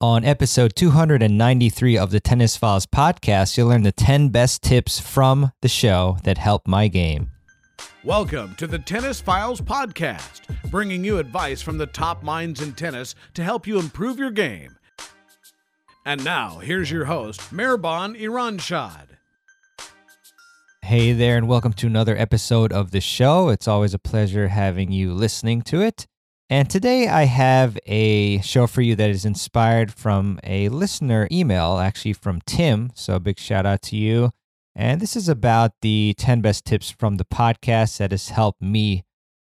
On episode 293 of the Tennis Files podcast, you'll learn the 10 best tips from the show that help my game. Welcome to the Tennis Files podcast, bringing you advice from the top minds in tennis to help you improve your game. And now, here's your host, Mehrban Iranshad. Hey there, and welcome to another episode of the show. It's always a pleasure having you listening to it. And today I have a show for you that is inspired from a listener email, actually from Tim. So a big shout out to you. And this is about the 10 best tips from the podcast that has helped me.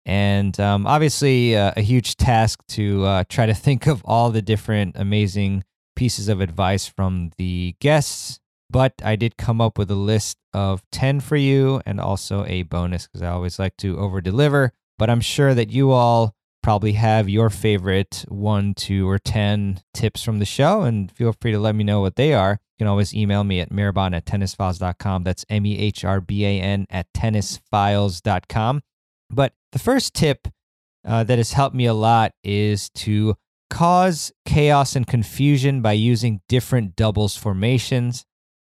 And um, obviously, uh, a huge task to uh, try to think of all the different amazing pieces of advice from the guests. But I did come up with a list of 10 for you and also a bonus because I always like to over deliver. But I'm sure that you all probably have your favorite one, two, or 10 tips from the show, and feel free to let me know what they are. You can always email me at mehrban at tennisfiles.com. That's M E H R B A N at tennisfiles.com. But the first tip uh, that has helped me a lot is to cause chaos and confusion by using different doubles formations.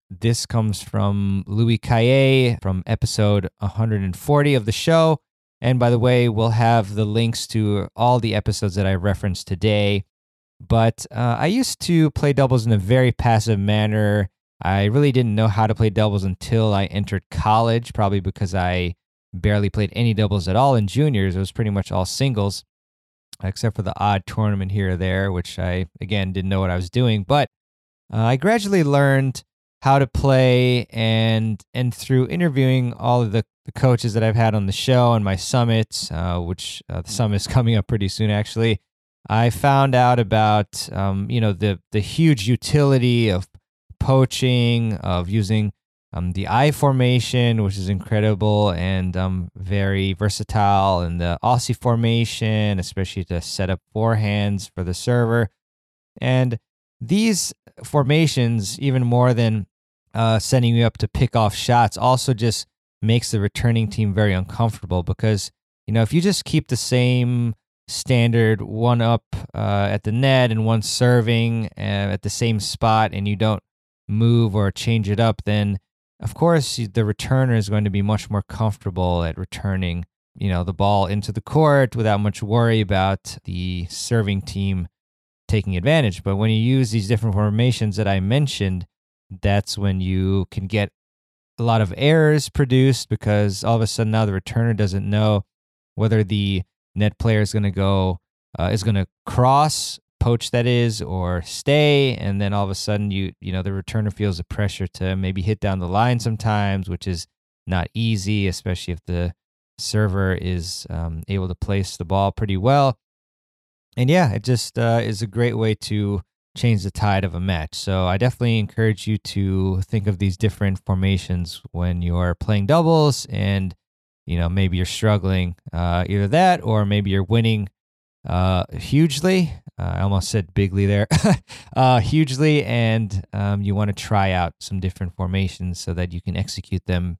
This comes from Louis Cayer from episode 140 of the show. And by the way, we'll have the links to all the episodes that I referenced today. But uh, I used to play doubles in a very passive manner. I really didn't know how to play doubles until I entered college, probably because I barely played any doubles at all in juniors. It was pretty much all singles, except for the odd tournament here or there, which I, again, didn't know what I was doing. But uh, I gradually learned how to play and and through interviewing all of the, the coaches that I've had on the show and my summits, uh, which uh, the summit is coming up pretty soon actually, I found out about um, you know the the huge utility of poaching, of using um, the I formation, which is incredible and um, very versatile, and the Aussie formation, especially to set up forehands for the server. And these formations, even more than uh, sending you up to pick off shots also just makes the returning team very uncomfortable because you know if you just keep the same standard one up uh, at the net and one serving uh, at the same spot and you don't move or change it up then of course the returner is going to be much more comfortable at returning you know the ball into the court without much worry about the serving team taking advantage. But when you use these different formations that i mentioned that's when you can get a lot of errors produced because all of a sudden now the returner doesn't know whether the net player is going to go uh, is going to cross poach that is or stay and then all of a sudden you you know the returner feels the pressure to maybe hit down the line sometimes which is not easy especially if the server is um, able to place the ball pretty well. And yeah it just uh, is a great way to change the tide of a match. So I definitely encourage you to think of these different formations when you're playing doubles and you know maybe you're struggling uh, either that or maybe you're winning uh, hugely. Uh, I almost said bigly there, uh, hugely, and um, you want to try out some different formations so that you can execute them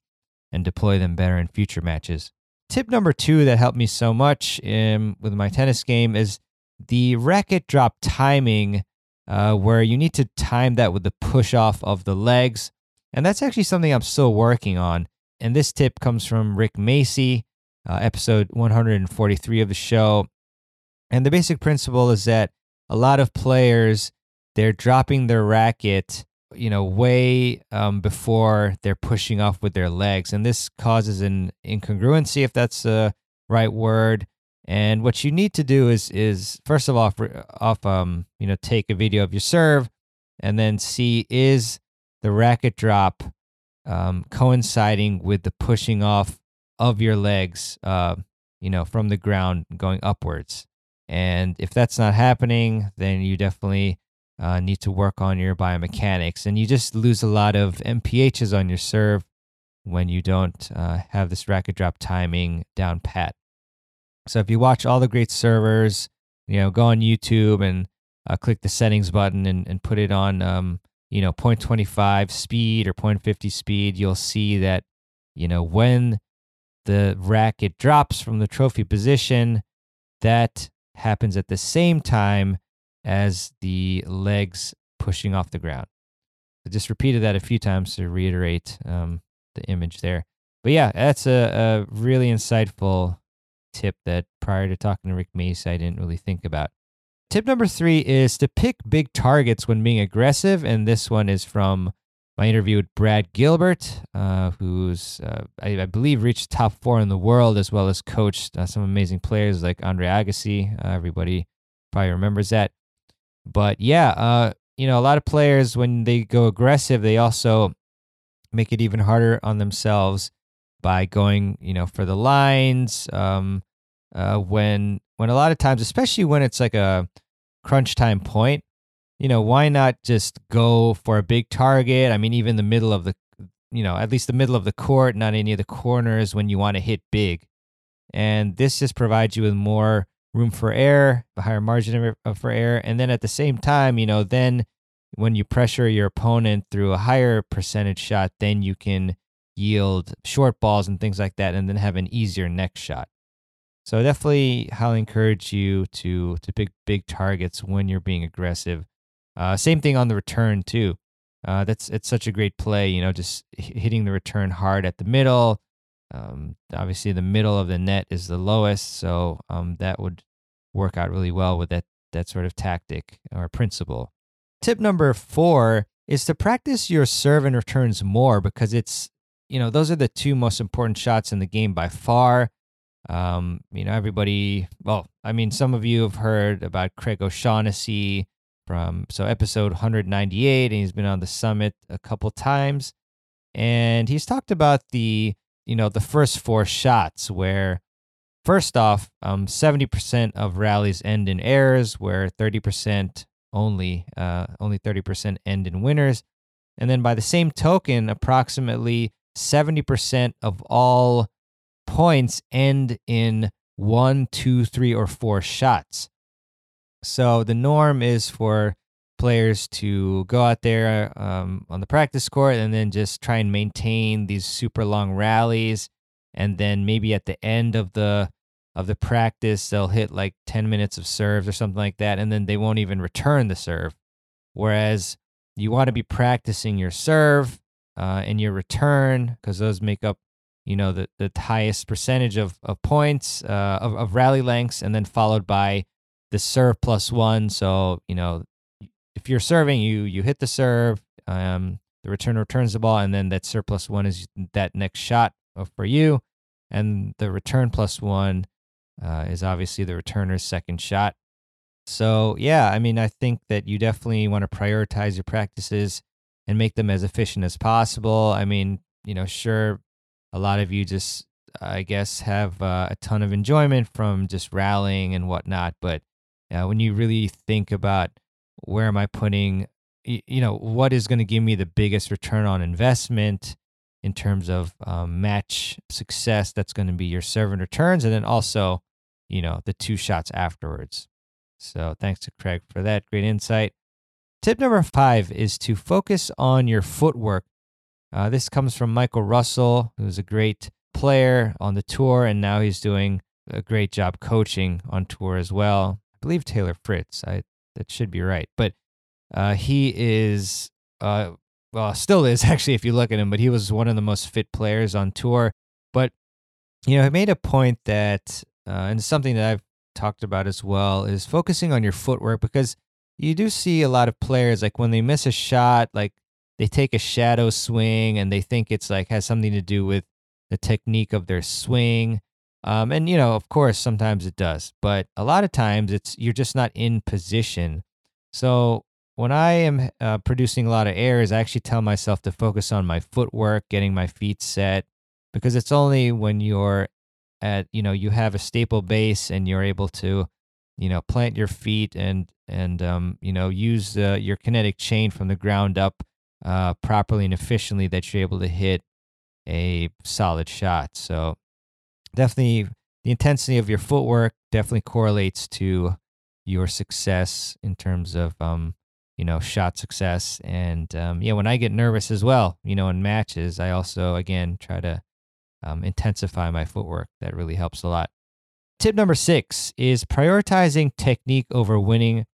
and deploy them better in future matches. Tip number two that helped me so much in, with my tennis game is the racket drop timing uh, where you need to time that with the push off of the legs. And that's actually something I'm still working on. And this tip comes from Rick Macci, uh, episode 143 of the show. And the basic principle is that a lot of players, they're dropping their racket, you know, way um, before they're pushing off with their legs. And this causes an incongruency, if that's the right word, and what you need to do is is first of all off um you know take a video of your serve and then see is the racket drop um, coinciding with the pushing off of your legs uh, you know from the ground going upwards. And if that's not happening then you definitely uh, need to work on your biomechanics. And you just lose a lot of mphs on your serve when you don't uh, have this racket drop timing down pat so if you watch all the great servers, you know, go on YouTube and uh, click the settings button and, and put it on, um, you know, 0.25 speed or 0.50 speed, you'll see that, you know, when the racket drops from the trophy position, that happens at the same time as the legs pushing off the ground. I just repeated that a few times to reiterate um, the image there. But yeah, that's a, a really insightful tip that prior to talking to Rick Macci, I didn't really think about. Tip number three is to pick big targets when being aggressive. And this one is from my interview with Brad Gilbert, uh, who's, uh, I, I, believe, reached top four in the world as well as coached uh, some amazing players like Andre Agassi. Uh, everybody probably remembers that. But yeah, uh, you know, a lot of players, when they go aggressive, they also make it even harder on themselves by going, you know, for the lines. Um, uh, when when a lot of times, especially when it's like a crunch time point, you know, why not just go for a big target? I mean, even the middle of the, you know, at least the middle of the court, not any of the corners when you want to hit big. And this just provides you with more room for error, a higher margin for error. And then at the same time, you know, then when you pressure your opponent through a higher percentage shot, then you can yield short balls and things like that, and then have an easier next shot. So definitely highly encourage you to to pick big targets when you're being aggressive. Uh, same thing on the return too. Uh, that's it's such a great play. You know, just hitting the return hard at the middle. Um, obviously, the middle of the net is the lowest, so um, that would work out really well with that that sort of tactic or principle. Tip number four is to practice your serve and returns more because it's you know those are the two most important shots in the game by far. Um, you know, everybody. Well, I mean, some of you have heard about Craig O'Shaughnessy from so episode 198, and he's been on the summit a couple times, and he's talked about the you know the first four shots where first off, um, 70% of rallies end in errors, where 30% only uh, only 30% end in winners, and then by the same token, approximately 70% of all points end in one, two, three, or four shots. So the norm is for players to go out there um, on the practice court and then just try and maintain these super long rallies. And then maybe at the end of the of the practice, they'll hit like 10 minutes of serves or something like that, and then they won't even return the serve. Whereas you want to be practicing your serve uh, and your return because those make up you know the, the highest percentage of, of points uh, of, of rally lengths and then followed by the serve plus one. So you know if you're serving you you hit the serve um, the return returns the ball and then that serve plus one is that next shot for you. And the return plus one uh, is obviously the returner's second shot. So yeah i mean i think that you definitely want to prioritize your practices and make them as efficient as possible. I mean, you know, sure, a lot of you just, I guess, have uh, a ton of enjoyment from just rallying and whatnot. But uh, when you really think about where am I putting, you know, what is going to give me the biggest return on investment in terms of um, match success, that's going to be your serve and returns. And then also, you know, the two shots afterwards. So thanks to Craig for that great insight. Tip number five is to focus on your footwork. Uh, this comes from Michael Russell, who's a great player on the tour, and now he's doing a great job coaching on tour as well. I believe Taylor Fritz. I that should be right, but uh, he is uh, well, still is actually if you look at him. But he was one of the most fit players on tour. But you know, he made a point that, uh, and something that I've talked about as well, is focusing on your footwork because you do see a lot of players like when they miss a shot, like they take a shadow swing and they think it's like has something to do with the technique of their swing. Um, and you know, of course, sometimes it does, but a lot of times it's you're just not in position. So when I am uh, producing a lot of errors, I actually tell myself to focus on my footwork, getting my feet set, because it's only when you're at you know you have a staple base and you're able to you know plant your feet and and um, you know use uh, your kinetic chain from the ground up uh, properly and efficiently that you're able to hit a solid shot. So definitely the intensity of your footwork definitely correlates to your success in terms of um, you know shot success. And um, yeah when i get nervous as well you know in matches i also again try to um, intensify my footwork. That really helps a lot. Tip number six is prioritizing technique over winning.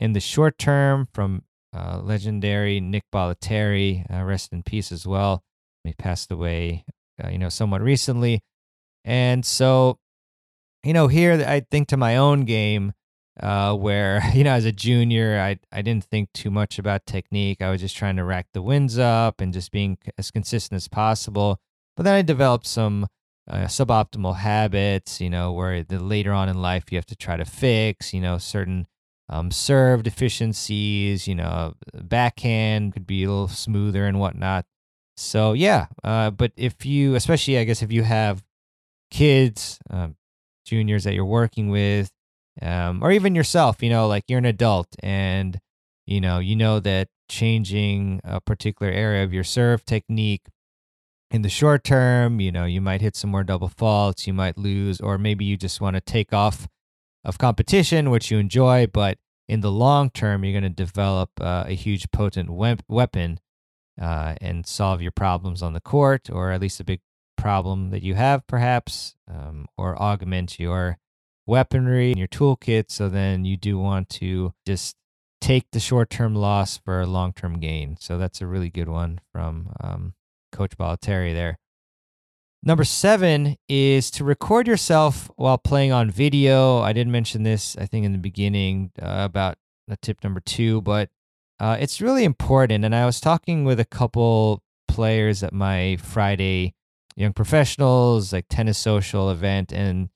In the short term from uh, legendary Nick Bollettieri, uh, rest in peace as well. He passed away, uh, you know, somewhat recently. And so, you know, here I think to my own game, uh, where you know, as a junior, I I didn't think too much about technique. I was just trying to rack the wins up and just being as consistent as possible. But then I developed some uh, suboptimal habits, you know, where the later on in life you have to try to fix, you know, certain um, serve deficiencies, you know, backhand could be a little smoother and whatnot. So yeah, uh, but if you, especially I guess if you have kids, um, juniors that you're working with, um, or even yourself, you know, like you're an adult and you know you know that changing a particular area of your serve technique in the short term, you know, you might hit some more double faults, you might lose, or maybe you just want to take off of competition, which you enjoy, but in the long term, you're going to develop uh, a huge, potent we- weapon uh, and solve your problems on the court, or at least a big problem that you have, perhaps, um, or augment your weaponry and your toolkit. So then you do want to just take the short term loss for a long term gain. So that's a really good one from um, Coach Bollettieri there. Number seven is to record yourself while playing on video. I did mention this, I think, in the beginning uh, about the tip number two, but uh, it's really important. And I was talking with a couple players at my Friday Young Professionals, like tennis social event, and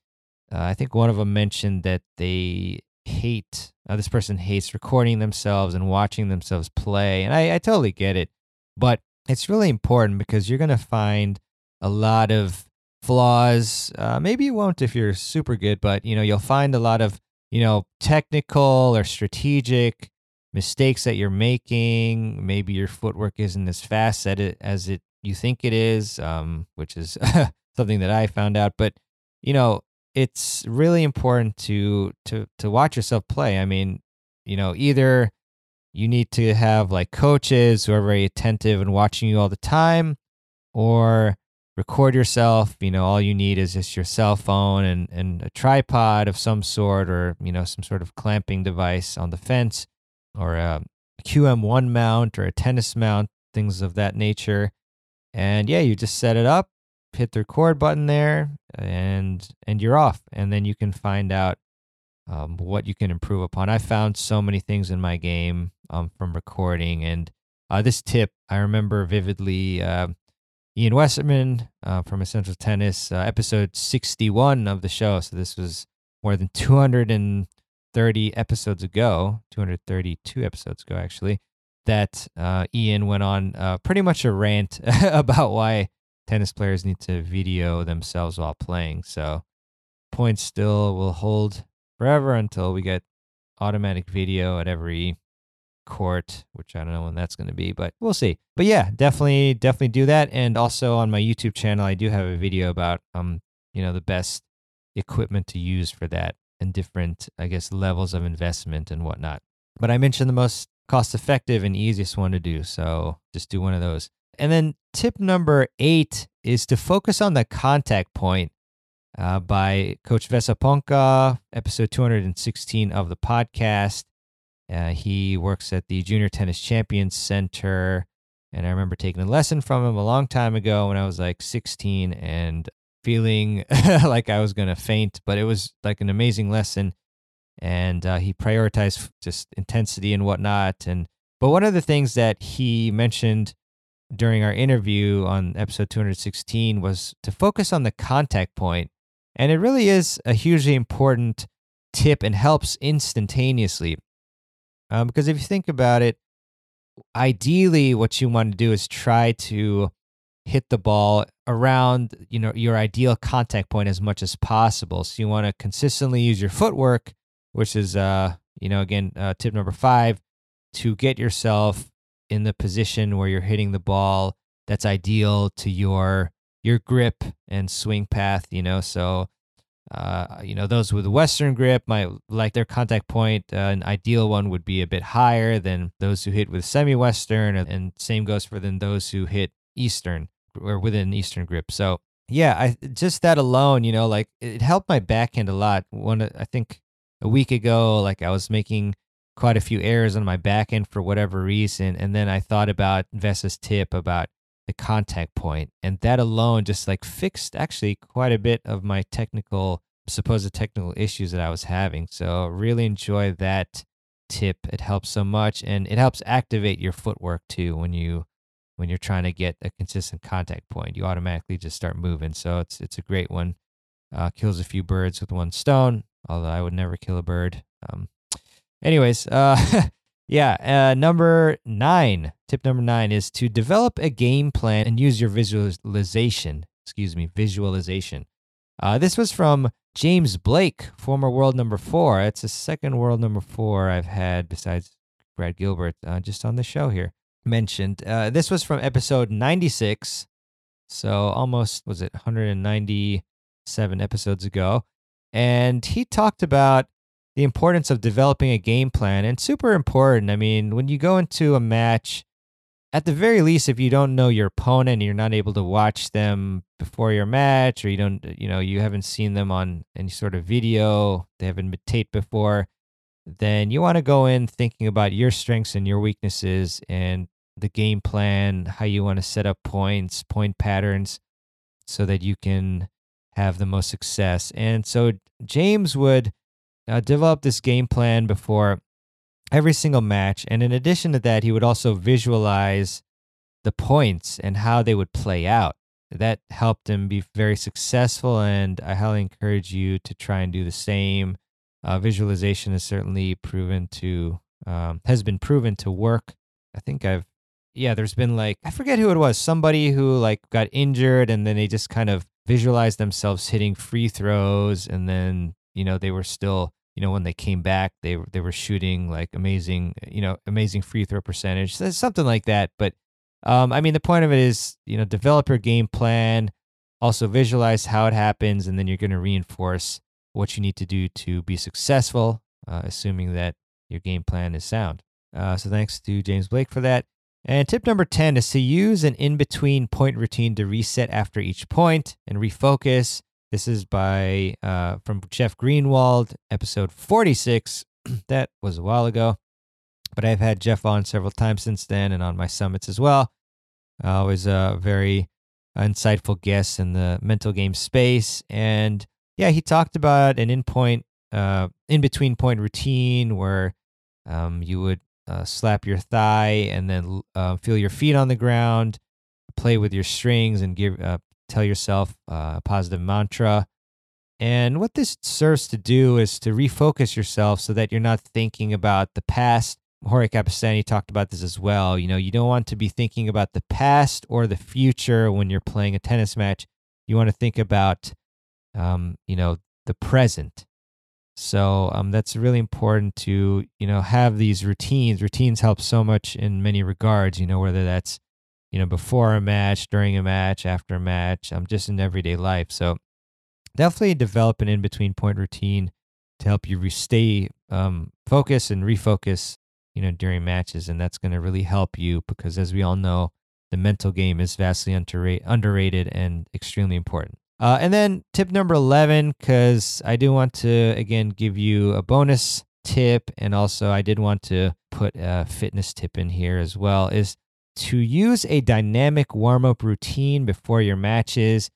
uh, I think one of them mentioned that they hate, uh, this person hates recording themselves and watching themselves play. And I, I totally get it. But it's really important because you're going to find a lot of flaws. Uh, maybe you won't if you're super good, but you know you'll find a lot of you know technical or strategic mistakes that you're making. Maybe your footwork isn't as fast at it as it you think it is, um, which is something that I found out. But you know, it's really important to to to watch yourself play. I mean, you know, either you need to have like coaches who are very attentive and watching you all the time or record yourself you know all you need is just your cell phone and, and a tripod of some sort or you know some sort of clamping device on the fence or a qm1 mount or a tennis mount things of that nature and yeah you just set it up hit the record button there and and you're off and then you can find out um, what you can improve upon. I found so many things in my game um, from recording, and uh, this tip I remember vividly. Uh, Ian Westermann uh, from Essential Tennis, uh, episode 61 of the show. So this was more than 230 episodes ago, 232 episodes ago, actually, that uh, Ian went on uh, pretty much a rant about why tennis players need to video themselves while playing. So points still will hold forever until we get automatic video at every court, which I don't know when that's going to be, but we'll see. But yeah, definitely, definitely do that. And also on my YouTube channel, I do have a video about, um, you know, the best equipment to use for that and different, I guess, levels of investment and whatnot. But I mentioned the most cost effective and easiest one to do. So just do one of those. And then tip number eight is to focus on the contact point uh, by Coach Vesa Ponkka, episode 216 of the podcast. Uh, he works at the Junior Tennis Champions Center. And I remember taking a lesson from him a long time ago when I was like 16 and feeling like I was going to faint, but it was like an amazing lesson. And uh, he prioritized just intensity and whatnot. And but one of the things that he mentioned during our interview on episode 216 was to focus on the contact point and it really is a hugely important tip and helps instantaneously. Um, because if you think about it, ideally what you want to do is try to hit the ball around you know your ideal contact point as much as possible so you want to consistently use your footwork which is uh you know again uh, tip number five to get yourself in the position where you're hitting the ball that's ideal to your your grip and swing path, you know. So, uh, you know, those with Western grip might like their contact point. Uh, an ideal one would be a bit higher than those who hit with semi-Western, and same goes for then those who hit Eastern or within Eastern grip. So, yeah, I just that alone, you know, like it helped my backhand a lot. One, I think a week ago, like I was making quite a few errors on my backhand for whatever reason. And then I thought about Vesa's tip about the contact point, and that alone just like fixed actually quite a bit of my technical, supposed technical issues that I was having. So really enjoy that tip. It helps so much, and it helps activate your footwork too when you when you're trying to get a consistent contact point. You automatically just start moving. So it's it's a great one. Uh, kills a few birds with one stone. Although I would never kill a bird. Um, anyways, uh, yeah. Uh, number nine. Tip number nine is to develop a game plan and use your visualization. Excuse me, visualization. Uh, this was from James Blake, former world number four. It's the second world number four I've had besides Brad Gilbert, uh, just on the show here mentioned. Uh, this was from episode 96. So almost, was it 197 episodes ago? And he talked about the importance of developing a game plan and super important. I mean, when you go into a match, at the very least, if you don't know your opponent and you're not able to watch them before your match, or you don't, you know, you haven't seen them on any sort of video, they haven't been taped before, then you want to go in thinking about your strengths and your weaknesses and the game plan, how you want to set up points, point patterns, so that you can have the most success. And so James would uh, develop this game plan before every single match. And in addition to that, he would also visualize the points and how they would play out. That helped him be very successful. And I highly encourage you to try and do the same. Uh, visualization is certainly proven to, um, has been proven to work. I think I've yeah, there's been like I forget who it was, somebody who like got injured and then they just kind of visualized themselves hitting free throws and then, you know, they were still, you know, when they came back, they they were shooting like amazing, you know, amazing free throw percentage. Something like that, but um I mean the point of it is, you know, develop your game plan, also visualize how it happens and then you're going to reinforce what you need to do to be successful, uh, assuming that your game plan is sound. Uh, so thanks to James Blake for that. And tip number 10 is to use an in between point routine to reset after each point and refocus. This is by uh, from Jeff Greenwald, episode 46. that was a while ago, but I've had Jeff on several times since then and on my summits as well. Always a very insightful guest in the mental game space. And yeah, he talked about an in point, uh, in between point routine where um, you would uh, slap your thigh and then uh, feel your feet on the ground, play with your strings, and give uh, tell yourself uh, a positive mantra. And what this serves to do is to refocus yourself so that you're not thinking about the past. Jorge Capestany talked about this as well. You know, you don't want to be thinking about the past or the future when you're playing a tennis match. You want to think about, um, you know, the present so um, that's really important to you know have these routines. Routines help so much in many regards. You know whether that's you know before a match, during a match, after a match, um, just in everyday life. So definitely develop an in between point routine to help you re- stay um, focused and refocus. You know during matches, and that's going to really help you because as we all know, the mental game is vastly underrated and extremely important. Uh, and then tip number 11, because I do want to, again, give you a bonus tip. And also, I did want to put a fitness tip in here as well, is to use a dynamic warm up routine before your matches.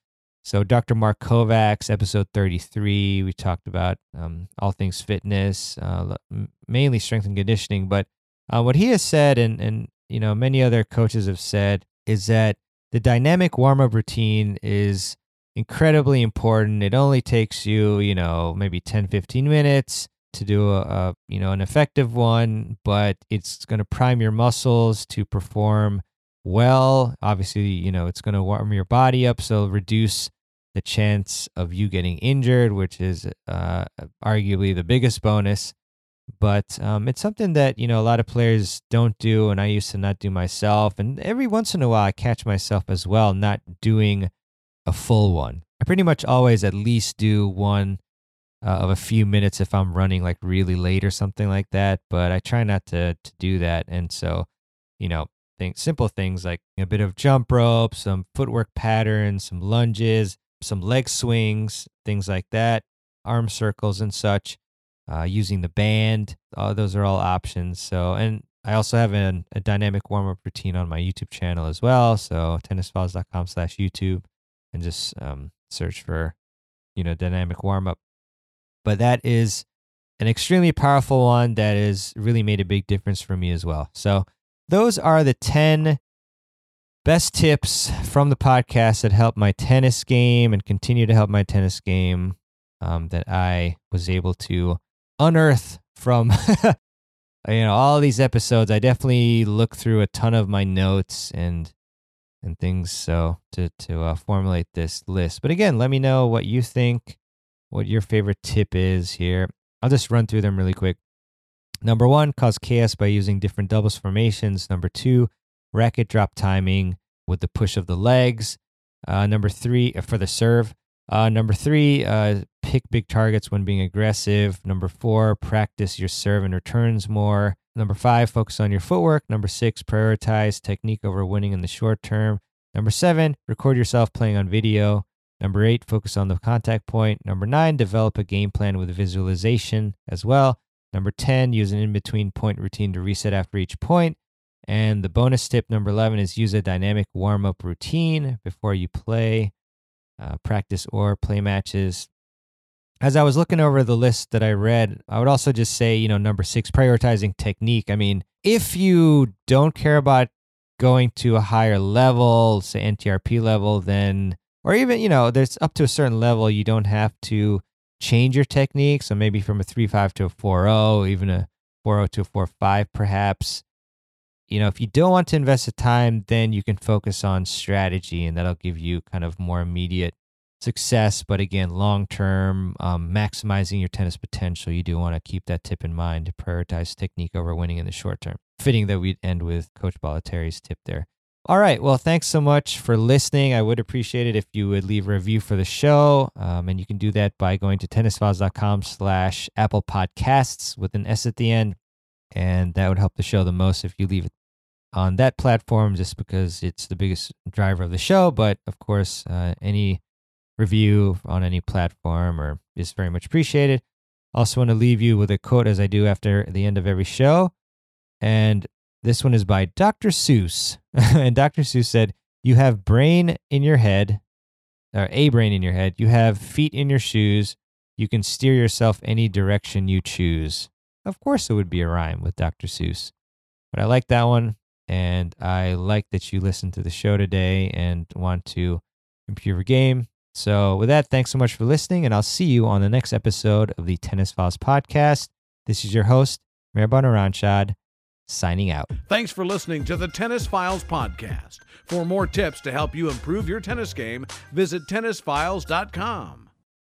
So, Dr. Mark Kovacs, episode 33, we talked about um, all things fitness, uh, mainly strength and conditioning. But uh, what he has said, and, and you know, many other coaches have said, is that the dynamic warm up routine is incredibly important. It only takes you, you know, maybe 10, 15 minutes to do a, a you know, an effective one, but it's going to prime your muscles to perform well. Obviously, you know, it's going to warm your body up, so reduce the chance of you getting injured, which is uh, arguably the biggest bonus. But um, it's something that you know a lot of players don't do, and I used to not do myself. And every once in a while, I catch myself as well not doing a full one. I pretty much always at least do one uh, of a few minutes if I'm running like really late or something like that. But I try not to to do that. And so, you know, think simple things like a bit of jump rope, some footwork patterns, some lunges, some leg swings, things like that, arm circles and such. uh, using the band. Uh, those are all options. So, and I also have an, a dynamic warm up routine on my YouTube channel as well. So, tennisfiles.com slash YouTube and just um, search for, you know, dynamic warm up. But that is an extremely powerful one that has really made a big difference for me as well. So, those are the 10 best tips from the podcast that helped my tennis game and continue to help my tennis game um, that I was able to unearth from you know all these episodes. I definitely look through a ton of my notes and and things so to to uh, formulate this list. But again, let me know what you think, what your favorite tip is here. I'll just run through them really quick. Number one, cause chaos by using different doubles formations. Number two, racket drop timing with the push of the legs. Uh, number three, uh, for the serve. Uh, number three, uh, pick big targets when being aggressive. Number four, practice your serve and returns more. Number five, focus on your footwork. Number six, prioritize technique over winning in the short term. Number seven, record yourself playing on video. Number eight, focus on the contact point. Number nine, develop a game plan with visualization as well. Number 10, use an in between point routine to reset after each point. And the bonus tip number 11 is use a dynamic warm up routine before you play, uh, practice, or play matches. As I was looking over the list that I read, I would also just say, you know, number six, prioritizing technique. I mean, if you don't care about going to a higher level, say NTRP level, then, or even, you know, there's up to a certain level, you don't have to change your technique. So maybe from a 3-5 to a 4-0 even a 4-0 to a 4-5 perhaps you know, if you don't want to invest the time, then you can focus on strategy and that'll give you kind of more immediate success. But again, long term, um, maximizing your tennis potential, you do want to keep that tip in mind to prioritize technique over winning in the short term. Fitting that we'd end with Coach Bollettieri's tip there. All right. Well, thanks so much for listening. I would appreciate it if you would leave a review for the show. Um, and you can do that by going to tennisfiles.com slash Apple Podcasts with an S at the end. And that would help the show the most if you leave it on that platform just because it's the biggest driver of the show. But of course, uh, any review on any platform or is very much appreciated. Also, want to leave you with a quote as I do after the end of every show. And this one is by Dr. Seuss. and Dr. Seuss said, You have brain in your head, or a brain in your head. You have feet in your shoes. You can steer yourself any direction you choose. Of course, it would be a rhyme with Dr. Seuss. But I like that one. And I like that you listened to the show today and want to improve your game. So, with that, thanks so much for listening, and I'll see you on the next episode of the Tennis Files podcast. This is your host, Mehrban Iranshad, signing out. Thanks for listening to the Tennis Files podcast. For more tips to help you improve your tennis game, visit tennisfiles.com.